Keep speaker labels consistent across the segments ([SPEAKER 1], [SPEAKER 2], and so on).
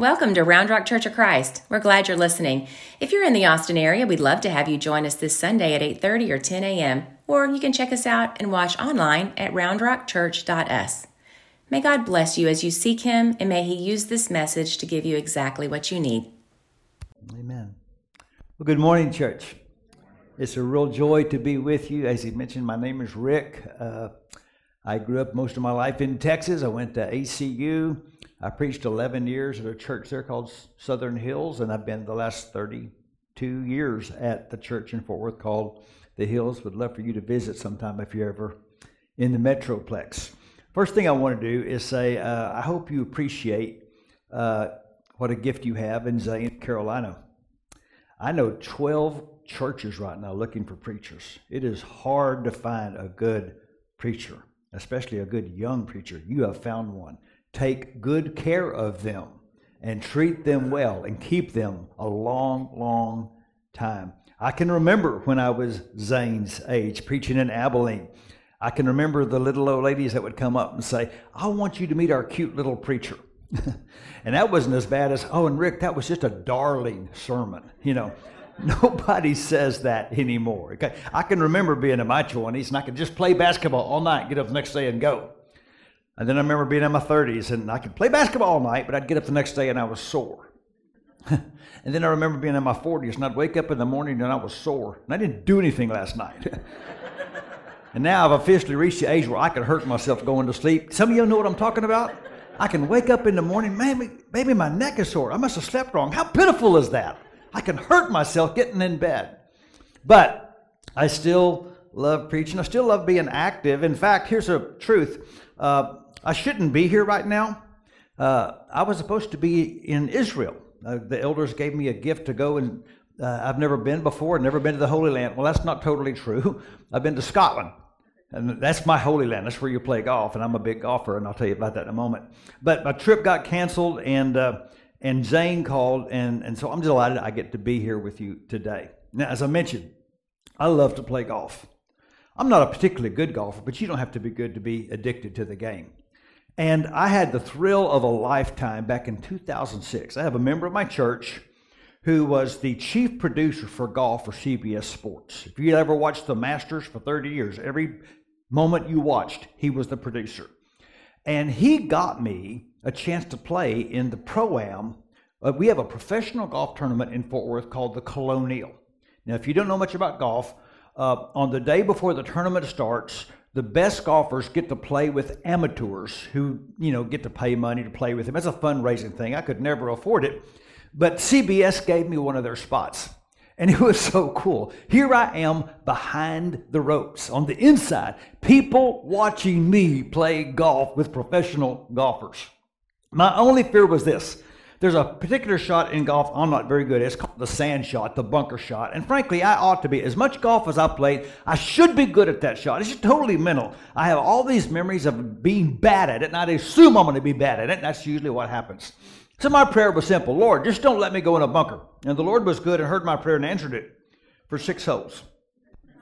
[SPEAKER 1] Welcome to Round Rock Church of Christ. We're glad you're listening. If you're in the Austin area, we'd love to have you join us this Sunday at 8:30 or 10 a.m. Or you can check us out and watch online at roundrockchurch.us. May God bless you as you seek Him, and may He use this message to give you exactly what you need.
[SPEAKER 2] Amen. Well, good morning, church. It's a real joy to be with you. As he mentioned, my name is Rick. Uh, I grew up most of my life in Texas. I went to ACU. I preached 11 years at a church there called Southern Hills, and I've been the last 32 years at the church in Fort Worth called The Hills. Would love for you to visit sometime if you're ever in the Metroplex. First thing I want to do is say uh, I hope you appreciate uh, what a gift you have in Zane, Carolina. I know 12 churches right now looking for preachers. It is hard to find a good preacher, especially a good young preacher. You have found one take good care of them and treat them well and keep them a long, long time. I can remember when I was Zane's age preaching in Abilene. I can remember the little old ladies that would come up and say, I want you to meet our cute little preacher. and that wasn't as bad as, oh, and Rick, that was just a darling sermon. You know, nobody says that anymore. Okay? I can remember being in my 20s and I could just play basketball all night, get up the next day and go. And then I remember being in my 30s and I could play basketball all night, but I'd get up the next day and I was sore. and then I remember being in my 40s and I'd wake up in the morning and I was sore. And I didn't do anything last night. and now I've officially reached the age where I can hurt myself going to sleep. Some of you know what I'm talking about? I can wake up in the morning, maybe, maybe my neck is sore. I must have slept wrong. How pitiful is that? I can hurt myself getting in bed. But I still love preaching. I still love being active. In fact, here's a truth. Uh, I shouldn't be here right now. Uh, I was supposed to be in Israel. Uh, the elders gave me a gift to go, and uh, I've never been before, never been to the Holy Land. Well, that's not totally true. I've been to Scotland, and that's my Holy Land. That's where you play golf, and I'm a big golfer, and I'll tell you about that in a moment. But my trip got canceled, and uh, and Zane called, and and so I'm delighted I get to be here with you today. Now, as I mentioned, I love to play golf. I'm not a particularly good golfer, but you don't have to be good to be addicted to the game. And I had the thrill of a lifetime back in 2006. I have a member of my church who was the chief producer for golf for CBS Sports. If you ever watched the Masters for 30 years, every moment you watched, he was the producer. And he got me a chance to play in the Pro Am. Uh, we have a professional golf tournament in Fort Worth called the Colonial. Now, if you don't know much about golf, uh, on the day before the tournament starts, the best golfers get to play with amateurs who, you know, get to pay money to play with them. It's a fundraising thing. I could never afford it. But CBS gave me one of their spots. And it was so cool. Here I am behind the ropes on the inside, people watching me play golf with professional golfers. My only fear was this there's a particular shot in golf I'm not very good at. It's called the sand shot, the bunker shot. And frankly, I ought to be. As much golf as I played, I should be good at that shot. It's just totally mental. I have all these memories of being bad at it, and I assume I'm going to be bad at it. And that's usually what happens. So my prayer was simple Lord, just don't let me go in a bunker. And the Lord was good and heard my prayer and answered it for six holes.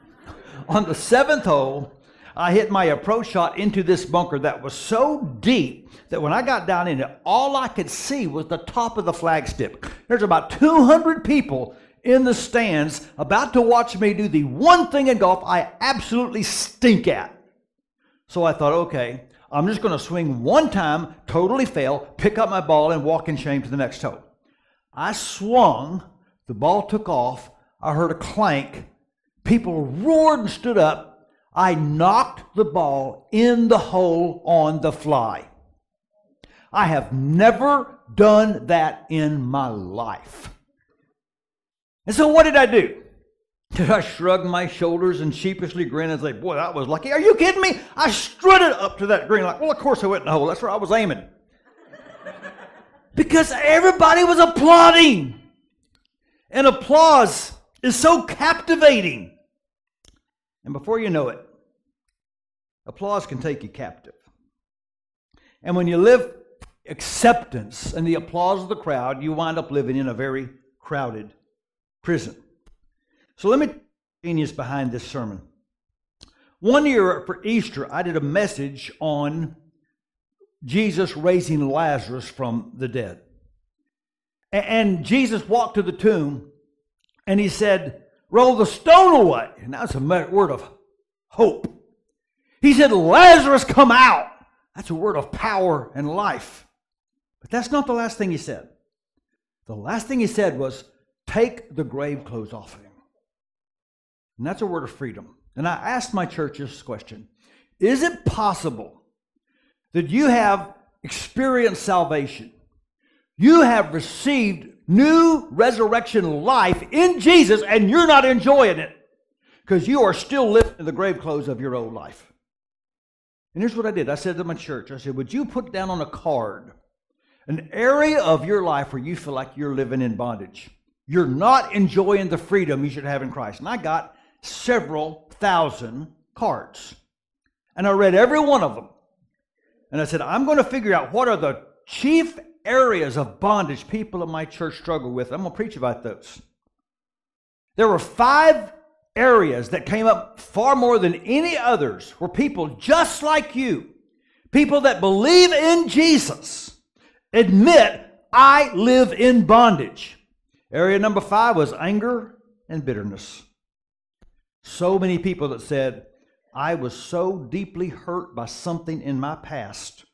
[SPEAKER 2] On the seventh hole, I hit my approach shot into this bunker that was so deep that when I got down in it, all I could see was the top of the flagstick. There's about 200 people in the stands about to watch me do the one thing in golf I absolutely stink at. So I thought, okay, I'm just going to swing one time, totally fail, pick up my ball, and walk in shame to the next hole. I swung, the ball took off, I heard a clank, people roared and stood up, I knocked the ball in the hole on the fly. I have never done that in my life. And so, what did I do? Did I shrug my shoulders and sheepishly grin and say, Boy, that was lucky? Are you kidding me? I strutted up to that green, like, Well, of course I went in the hole. That's where I was aiming. because everybody was applauding. And applause is so captivating. And before you know it, Applause can take you captive. And when you live acceptance and the applause of the crowd, you wind up living in a very crowded prison. So let me genius behind this sermon. One year for Easter, I did a message on Jesus raising Lazarus from the dead. And Jesus walked to the tomb and he said, Roll the stone away. And that's a word of hope. He said, Lazarus, come out. That's a word of power and life. But that's not the last thing he said. The last thing he said was, Take the grave clothes off of him. And that's a word of freedom. And I asked my church this question Is it possible that you have experienced salvation? You have received new resurrection life in Jesus, and you're not enjoying it because you are still living in the grave clothes of your old life. And here's what I did I said to my church, I said, Would you put down on a card an area of your life where you feel like you're living in bondage? You're not enjoying the freedom you should have in Christ. And I got several thousand cards. And I read every one of them. And I said, I'm going to figure out what are the chief areas of bondage people in my church struggle with. I'm going to preach about those. There were five areas that came up far more than any others where people just like you, people that believe in Jesus, admit, I live in bondage. Area number five was anger and bitterness. So many people that said, I was so deeply hurt by something in my past.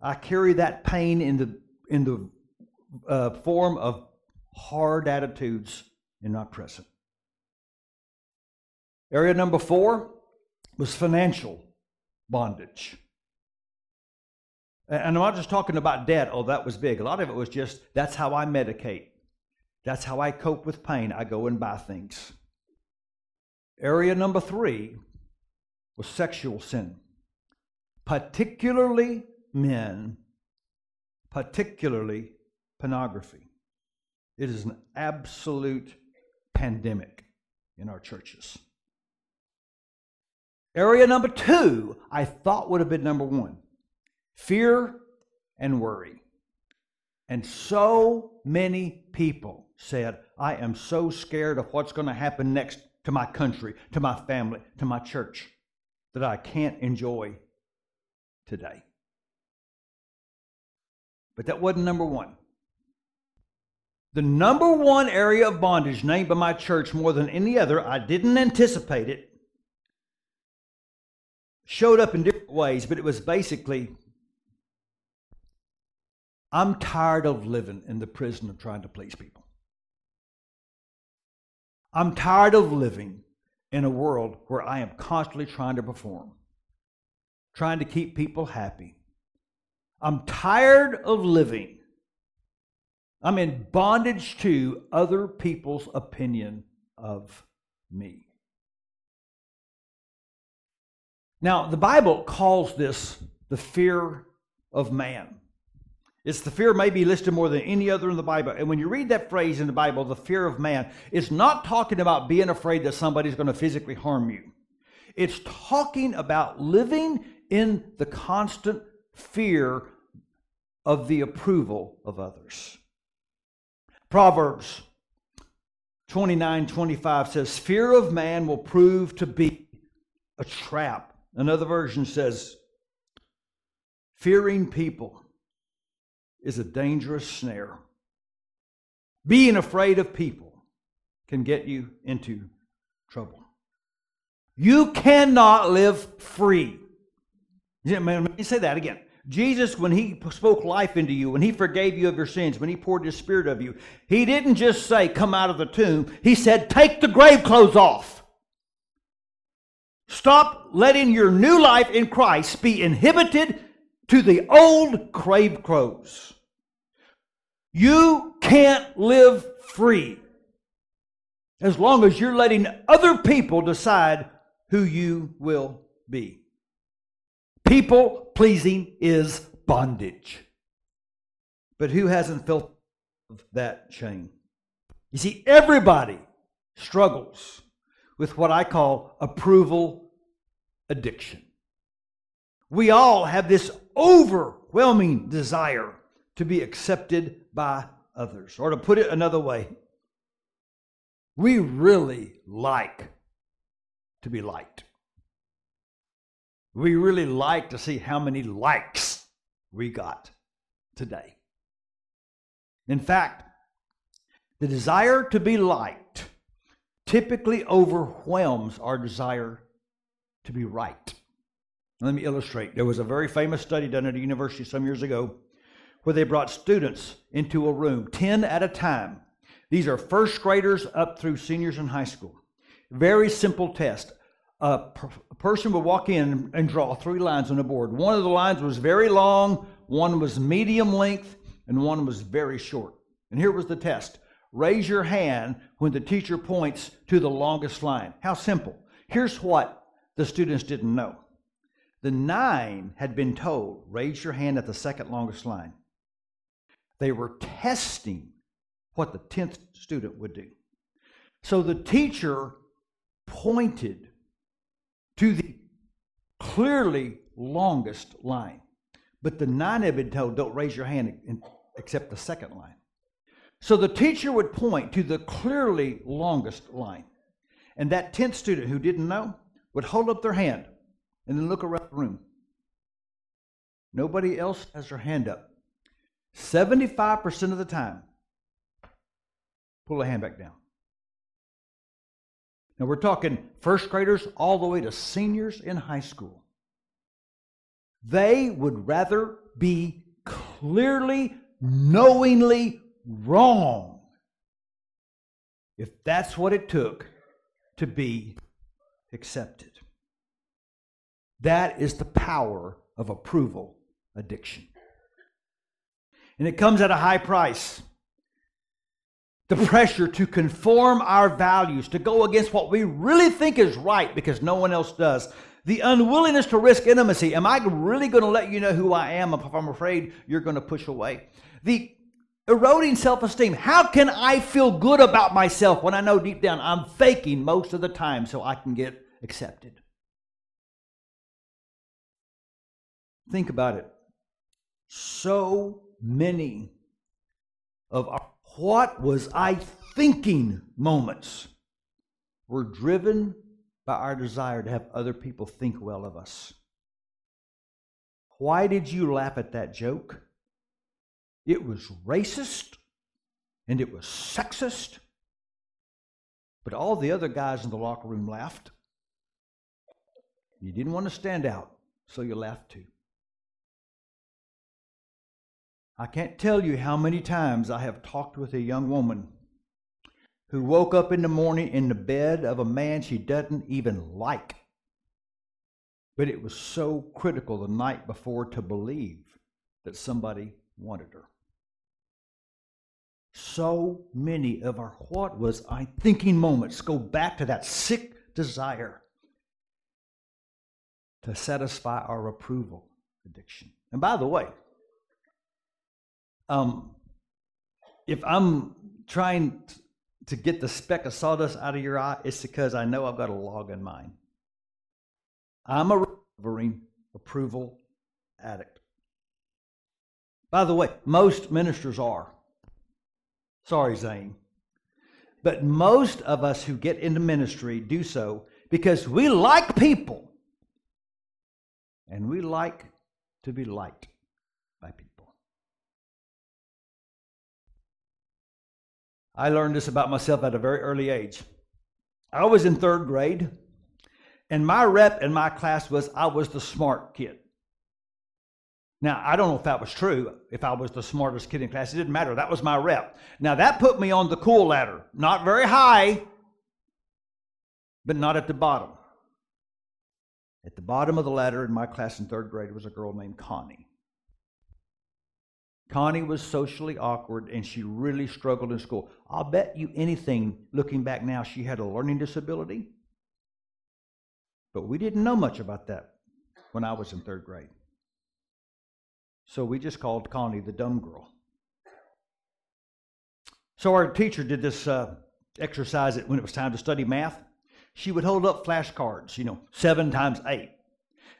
[SPEAKER 2] I carry that pain in the, in the uh, form of hard attitudes and not present. Area number four was financial bondage. And I'm not just talking about debt, oh, that was big. A lot of it was just that's how I medicate. That's how I cope with pain. I go and buy things. Area number three was sexual sin, particularly men, particularly pornography. It is an absolute pandemic in our churches. Area number two, I thought would have been number one fear and worry. And so many people said, I am so scared of what's going to happen next to my country, to my family, to my church, that I can't enjoy today. But that wasn't number one. The number one area of bondage named by my church more than any other, I didn't anticipate it, showed up in different ways, but it was basically I'm tired of living in the prison of trying to please people. I'm tired of living in a world where I am constantly trying to perform, trying to keep people happy. I'm tired of living. I'm in bondage to other people's opinion of me. Now, the Bible calls this the fear of man. It's the fear may be listed more than any other in the Bible. And when you read that phrase in the Bible, the fear of man, it's not talking about being afraid that somebody's going to physically harm you. It's talking about living in the constant fear of the approval of others. Proverbs 29 25 says, Fear of man will prove to be a trap Another version says, fearing people is a dangerous snare. Being afraid of people can get you into trouble. You cannot live free. Let me say that again. Jesus, when he spoke life into you, when he forgave you of your sins, when he poured his spirit of you, he didn't just say, Come out of the tomb. He said, Take the grave clothes off. Stop letting your new life in Christ be inhibited to the old crave crows. You can't live free as long as you're letting other people decide who you will be. People pleasing is bondage. But who hasn't felt that chain? You see, everybody struggles with what I call approval addiction. We all have this overwhelming desire to be accepted by others. Or to put it another way, we really like to be liked. We really like to see how many likes we got today. In fact, The desire to be liked typically overwhelms our desire to be right. Let me illustrate. There was a very famous study done at a university some years ago where they brought students into a room, 10 at a time. These are first graders up through seniors in high school. Very simple test. A, per- a person would walk in and draw three lines on a board. One of the lines was very long, one was medium length, and one was very short. And here was the test raise your hand when the teacher points to the longest line. How simple. Here's what the students didn't know the nine had been told, raise your hand at the second longest line. They were testing what the 10th student would do. So the teacher pointed to the clearly longest line. But the nine had been told, don't raise your hand except the second line. So the teacher would point to the clearly longest line. And that 10th student who didn't know would hold up their hand and then look around the room. Nobody else has their hand up. 75% of the time, pull a hand back down. Now we're talking first graders all the way to seniors in high school. They would rather be clearly, knowingly wrong if that's what it took to be accepted. That is the power of approval addiction. And it comes at a high price. The pressure to conform our values, to go against what we really think is right because no one else does. The unwillingness to risk intimacy. Am I really going to let you know who I am if I'm afraid you're going to push away? The eroding self esteem. How can I feel good about myself when I know deep down I'm faking most of the time so I can get accepted? Think about it. So many of our what was I thinking moments were driven by our desire to have other people think well of us. Why did you laugh at that joke? It was racist and it was sexist, but all the other guys in the locker room laughed. You didn't want to stand out, so you laughed too. I can't tell you how many times I have talked with a young woman who woke up in the morning in the bed of a man she doesn't even like. But it was so critical the night before to believe that somebody wanted her. So many of our what was I thinking moments go back to that sick desire to satisfy our approval addiction. And by the way, um, if I'm trying to get the speck of sawdust out of your eye, it's because I know I've got a log in mine. I'm a recovering approval addict. By the way, most ministers are. Sorry, Zane. But most of us who get into ministry do so because we like people and we like to be liked I learned this about myself at a very early age. I was in third grade, and my rep in my class was I was the smart kid. Now, I don't know if that was true, if I was the smartest kid in class. It didn't matter. That was my rep. Now, that put me on the cool ladder. Not very high, but not at the bottom. At the bottom of the ladder in my class in third grade was a girl named Connie. Connie was socially awkward and she really struggled in school. I'll bet you anything, looking back now, she had a learning disability. But we didn't know much about that when I was in third grade. So we just called Connie the dumb girl. So our teacher did this uh, exercise when it was time to study math. She would hold up flashcards, you know, seven times eight.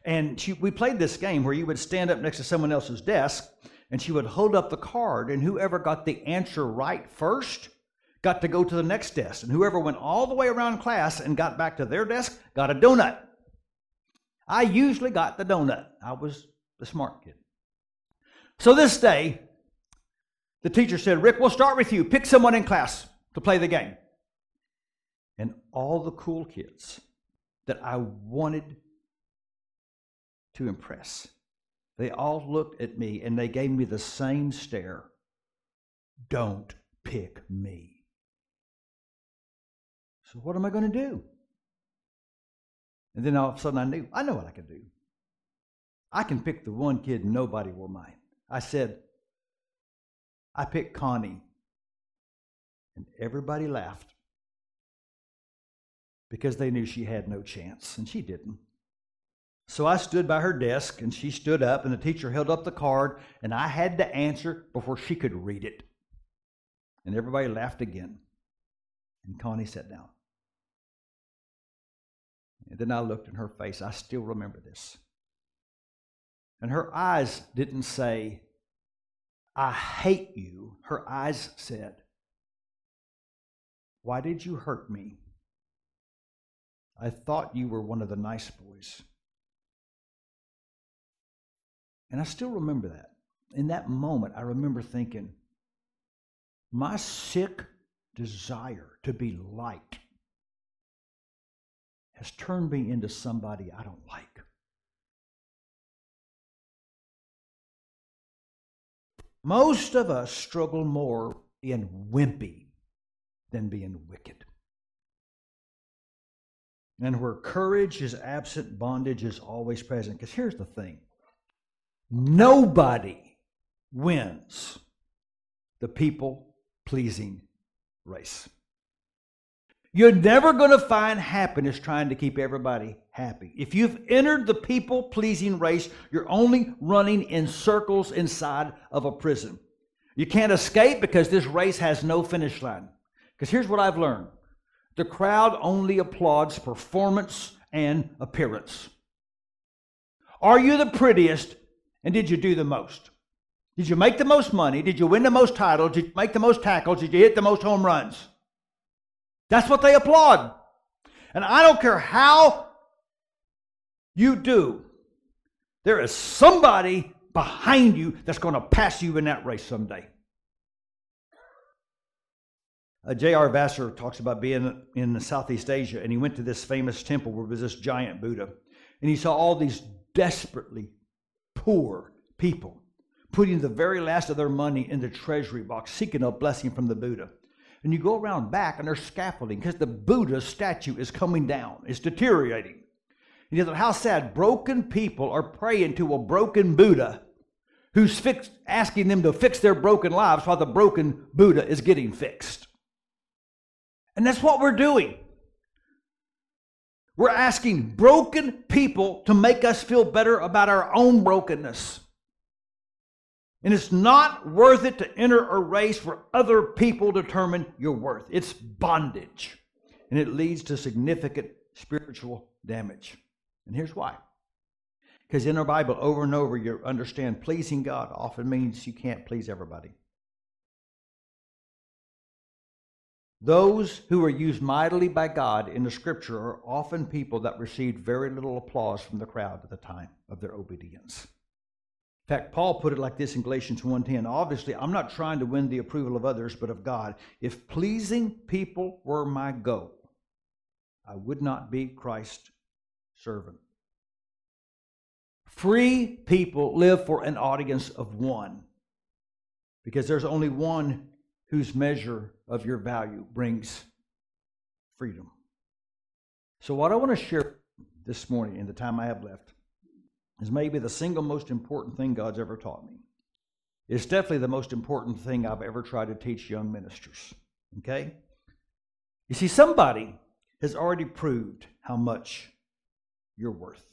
[SPEAKER 2] And she, we played this game where you would stand up next to someone else's desk and she would hold up the card, and whoever got the answer right first got to go to the next desk. And whoever went all the way around class and got back to their desk got a donut. I usually got the donut. I was the smart kid. So this day, the teacher said, Rick, we'll start with you. Pick someone in class to play the game. And all the cool kids that I wanted to impress, they all looked at me and they gave me the same stare. Don't pick me. So, what am I going to do? And then all of a sudden I knew, I know what I can do. I can pick the one kid nobody will mind. I said, I picked Connie. And everybody laughed because they knew she had no chance, and she didn't. So I stood by her desk, and she stood up, and the teacher held up the card, and I had to answer before she could read it. And everybody laughed again. And Connie sat down. And then I looked in her face. I still remember this. And her eyes didn't say, I hate you. Her eyes said, Why did you hurt me? I thought you were one of the nice boys. And I still remember that. In that moment, I remember thinking, my sick desire to be liked has turned me into somebody I don't like. Most of us struggle more being wimpy than being wicked. And where courage is absent, bondage is always present. Because here's the thing nobody wins the people pleasing race. You're never going to find happiness trying to keep everybody happy. If you've entered the people pleasing race, you're only running in circles inside of a prison. You can't escape because this race has no finish line. Because here's what I've learned the crowd only applauds performance and appearance. Are you the prettiest and did you do the most? Did you make the most money? Did you win the most titles? Did you make the most tackles? Did you hit the most home runs? That's what they applaud. And I don't care how you do, there is somebody behind you that's going to pass you in that race someday. Uh, J.R. Vassar talks about being in Southeast Asia, and he went to this famous temple where there was this giant Buddha. And he saw all these desperately poor people putting the very last of their money in the treasury box, seeking a blessing from the Buddha and you go around back and there's scaffolding because the Buddha statue is coming down, it's deteriorating. You know, how sad broken people are praying to a broken Buddha who's fixed, asking them to fix their broken lives while the broken Buddha is getting fixed. And that's what we're doing. We're asking broken people to make us feel better about our own brokenness. And it's not worth it to enter a race where other people determine your worth. It's bondage. And it leads to significant spiritual damage. And here's why. Because in our Bible, over and over, you understand pleasing God often means you can't please everybody. Those who are used mightily by God in the scripture are often people that received very little applause from the crowd at the time of their obedience. In fact, Paul put it like this in Galatians 1:10. Obviously, I'm not trying to win the approval of others, but of God. If pleasing people were my goal, I would not be Christ's servant. Free people live for an audience of one because there's only one whose measure of your value brings freedom. So, what I want to share this morning in the time I have left is maybe the single most important thing God's ever taught me. It's definitely the most important thing I've ever tried to teach young ministers. Okay? You see, somebody has already proved how much you're worth.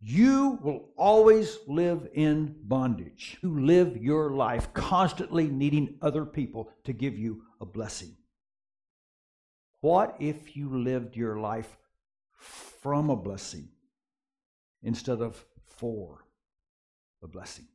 [SPEAKER 2] You will always live in bondage. You live your life constantly needing other people to give you a blessing. What if you lived your life from a blessing? instead of for a blessing?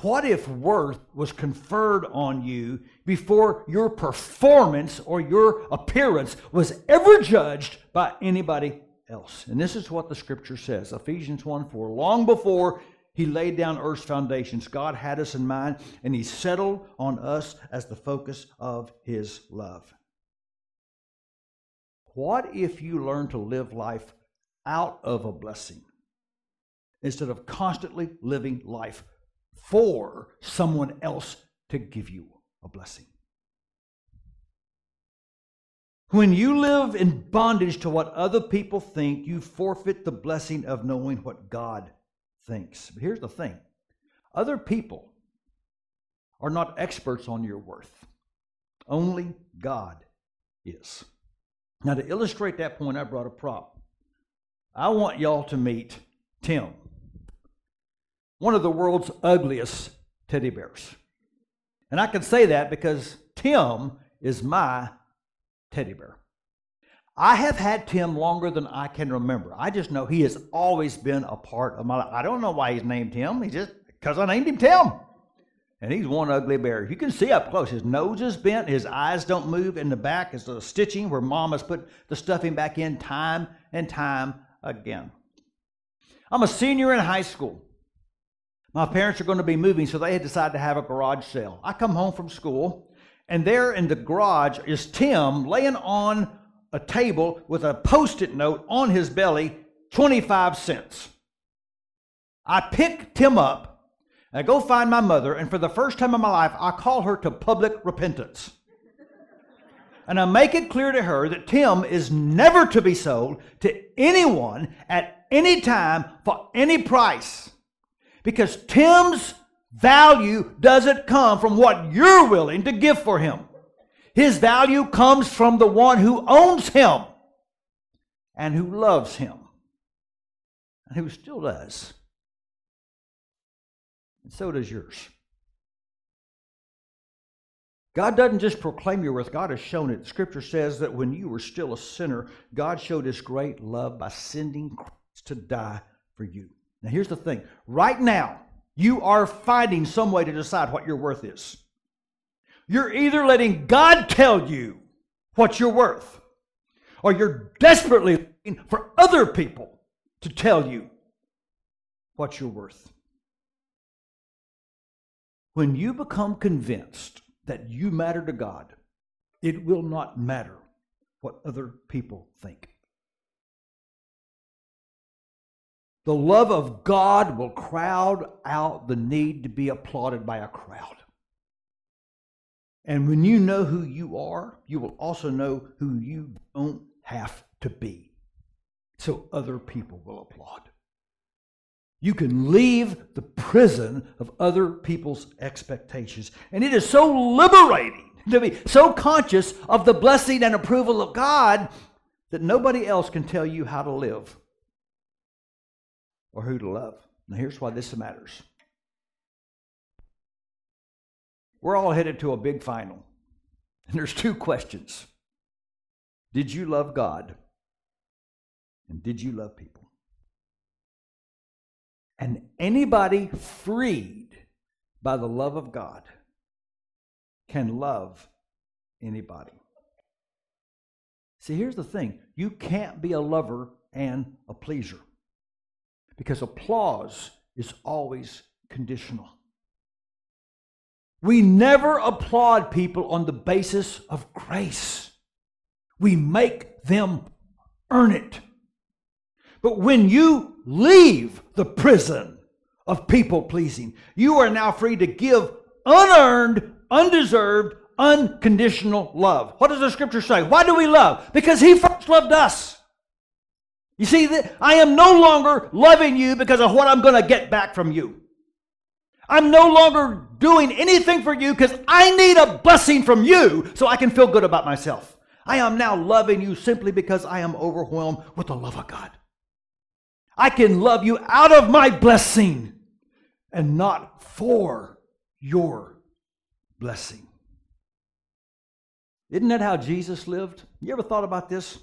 [SPEAKER 2] What if worth was conferred on you before your performance or your appearance was ever judged by anybody else? And this is what the scripture says Ephesians 1 4. Long before He laid down earth's foundations. God had us in mind, and He settled on us as the focus of His love. What if you learn to live life out of a blessing instead of constantly living life for someone else to give you a blessing? When you live in bondage to what other people think, you forfeit the blessing of knowing what God thinks. But here's the thing other people are not experts on your worth, only God is. Now, to illustrate that point, I brought a prop. I want y'all to meet Tim, one of the world's ugliest teddy bears. And I can say that because Tim is my teddy bear. I have had Tim longer than I can remember. I just know he has always been a part of my life. I don't know why he's named Tim. He just because I named him Tim. And he's one ugly bear. You can see up close. His nose is bent. His eyes don't move. In the back is the stitching where mom has put the stuffing back in time and time again. I'm a senior in high school. My parents are going to be moving, so they had decided to have a garage sale. I come home from school, and there in the garage is Tim laying on a table with a post it note on his belly 25 cents. I pick Tim up, and I go find my mother, and for the first time in my life, I call her to public repentance. And I make it clear to her that Tim is never to be sold to anyone at any time for any price. Because Tim's value doesn't come from what you're willing to give for him. His value comes from the one who owns him and who loves him and who still does. And so does yours. God doesn't just proclaim your worth, God has shown it. Scripture says that when you were still a sinner, God showed his great love by sending Christ to die for you. Now, here's the thing right now, you are finding some way to decide what your worth is. You're either letting God tell you what you're worth, or you're desperately looking for other people to tell you what you're worth. When you become convinced that you matter to God, it will not matter what other people think. The love of God will crowd out the need to be applauded by a crowd. And when you know who you are, you will also know who you don't have to be. So other people will applaud. You can leave the prison of other people's expectations. And it is so liberating to be so conscious of the blessing and approval of God that nobody else can tell you how to live or who to love. Now, here's why this matters we're all headed to a big final. And there's two questions Did you love God? And did you love people? And anybody freed by the love of God can love anybody. See, here's the thing you can't be a lover and a pleaser because applause is always conditional. We never applaud people on the basis of grace. We make them earn it. But when you leave the prison of people pleasing, you are now free to give unearned, undeserved, unconditional love. What does the scripture say? Why do we love? Because he first loved us. You see, I am no longer loving you because of what I'm going to get back from you. I'm no longer doing anything for you because I need a blessing from you so I can feel good about myself. I am now loving you simply because I am overwhelmed with the love of God. I can love you out of my blessing and not for your blessing. Isn't that how Jesus lived? You ever thought about this?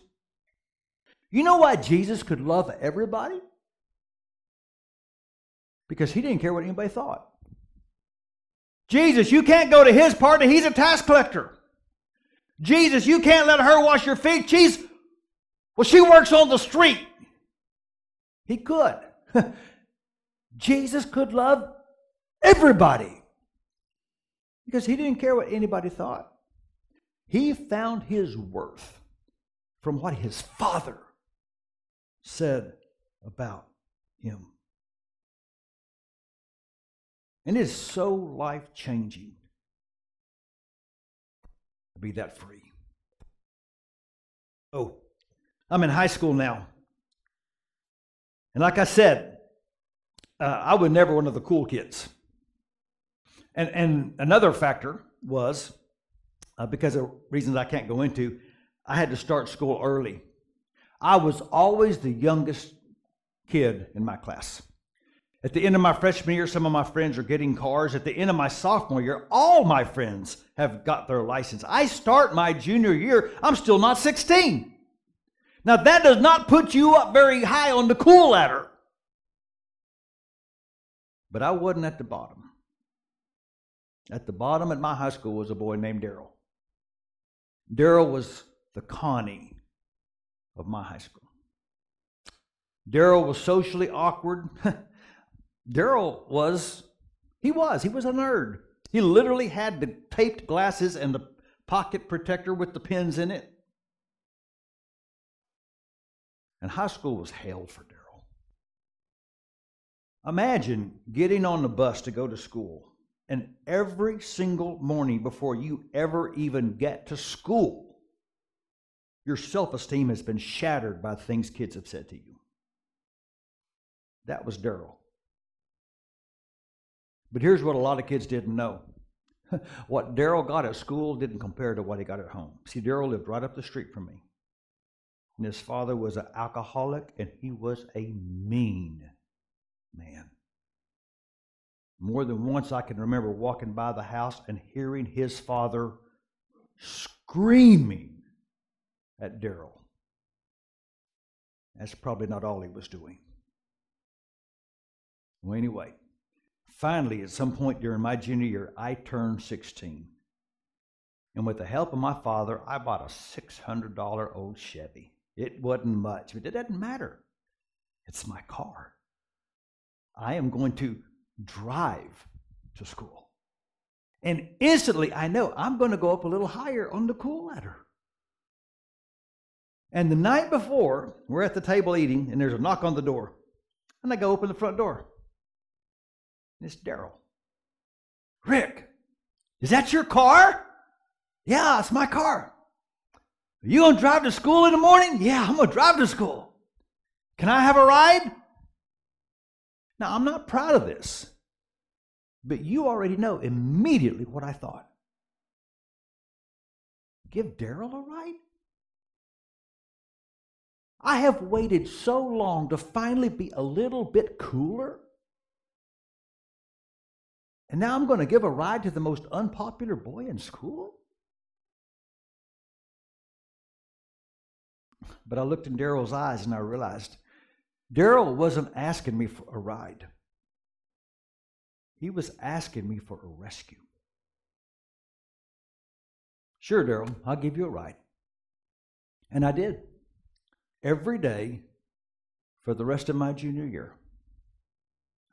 [SPEAKER 2] You know why Jesus could love everybody? Because he didn't care what anybody thought. Jesus, you can't go to his party. He's a tax collector. Jesus, you can't let her wash your feet. She's, well, she works on the street. He could. Jesus could love everybody because he didn't care what anybody thought. He found his worth from what his father said about him. And it is so life changing to be that free. Oh, I'm in high school now. And like I said, uh, I was never one of the cool kids. And, and another factor was uh, because of reasons I can't go into, I had to start school early. I was always the youngest kid in my class. At the end of my freshman year, some of my friends are getting cars. At the end of my sophomore year, all my friends have got their license. I start my junior year, I'm still not 16. Now, that does not put you up very high on the cool ladder. But I wasn't at the bottom. At the bottom at my high school was a boy named Daryl. Daryl was the Connie of my high school. Daryl was socially awkward. Daryl was, he was, he was a nerd. He literally had the taped glasses and the pocket protector with the pins in it. And high school was hell for Daryl. Imagine getting on the bus to go to school, and every single morning before you ever even get to school, your self esteem has been shattered by things kids have said to you. That was Daryl. But here's what a lot of kids didn't know. what Daryl got at school didn't compare to what he got at home. See, Daryl lived right up the street from me. And his father was an alcoholic, and he was a mean man. More than once, I can remember walking by the house and hearing his father screaming at Daryl. That's probably not all he was doing. Well, anyway, finally, at some point during my junior year, I turned 16. And with the help of my father, I bought a $600 old Chevy. It wasn't much, but it doesn't matter. It's my car. I am going to drive to school. And instantly, I know I'm going to go up a little higher on the cool ladder. And the night before, we're at the table eating, and there's a knock on the door. And I go open the front door. And it's Daryl. Rick, is that your car? Yeah, it's my car. Are you going to drive to school in the morning? Yeah, I'm going to drive to school. Can I have a ride? Now, I'm not proud of this, but you already know immediately what I thought. Give Daryl a ride? I have waited so long to finally be a little bit cooler. And now I'm going to give a ride to the most unpopular boy in school? But I looked in Daryl's eyes and I realized Daryl wasn't asking me for a ride, he was asking me for a rescue. Sure, Daryl, I'll give you a ride. And I did. Every day for the rest of my junior year,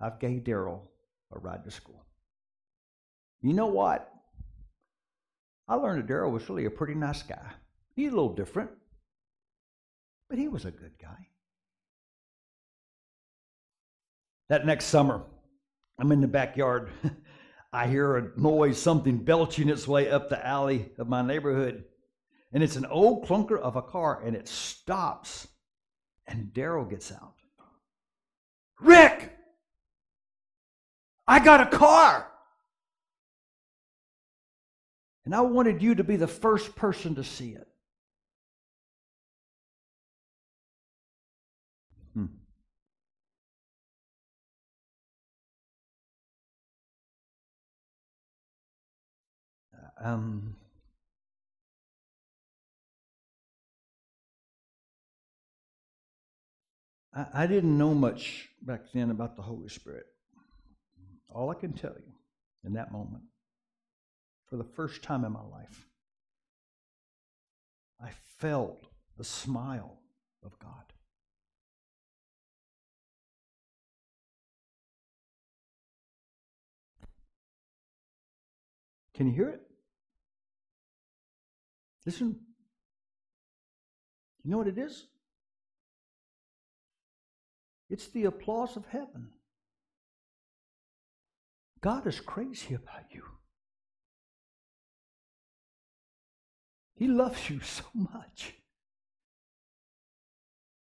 [SPEAKER 2] I've gave Daryl a ride to school. You know what? I learned that Daryl was really a pretty nice guy. He's a little different, but he was a good guy. That next summer, I'm in the backyard. I hear a noise, something belching its way up the alley of my neighborhood. And it's an old clunker of a car, and it stops. And Daryl gets out. Rick, I got a car. And I wanted you to be the first person to see it. Um, I, I didn't know much back then about the Holy Spirit. All I can tell you in that moment, for the first time in my life, I felt the smile of God. Can you hear it? Listen. You know what it is? It's the applause of heaven. God is crazy about you. He loves you so much.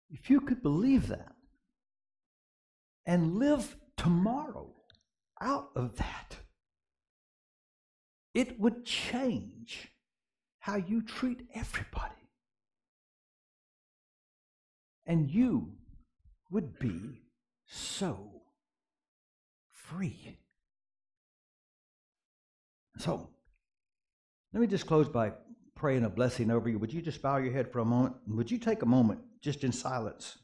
[SPEAKER 2] If you could believe that and live tomorrow out of that, it would change how you treat everybody. And you would be so free. So, let me just close by praying a blessing over you. Would you just bow your head for a moment? Would you take a moment just in silence?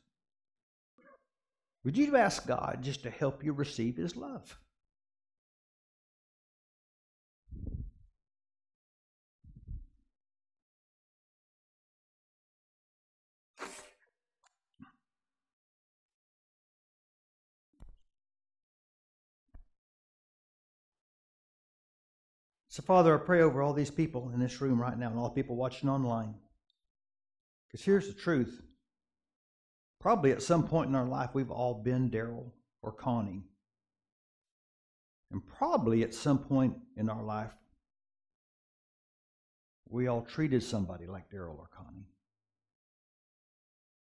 [SPEAKER 2] Would you ask God just to help you receive His love? So, Father, I pray over all these people in this room right now and all the people watching online. Because here's the truth. Probably at some point in our life, we've all been Daryl or Connie. And probably at some point in our life, we all treated somebody like Daryl or Connie.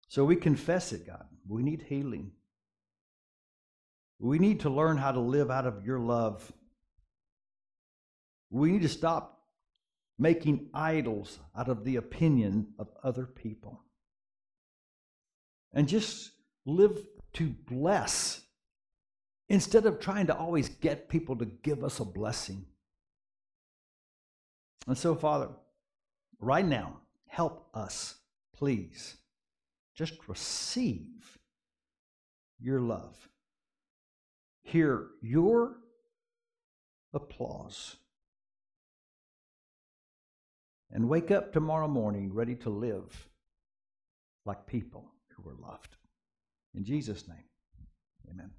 [SPEAKER 2] So we confess it, God. We need healing. We need to learn how to live out of your love we need to stop making idols out of the opinion of other people and just live to bless instead of trying to always get people to give us a blessing. And so, Father, right now, help us, please. Just receive your love. Hear your applause and wake up tomorrow morning ready to live like people who are loved. In Jesus' name, amen.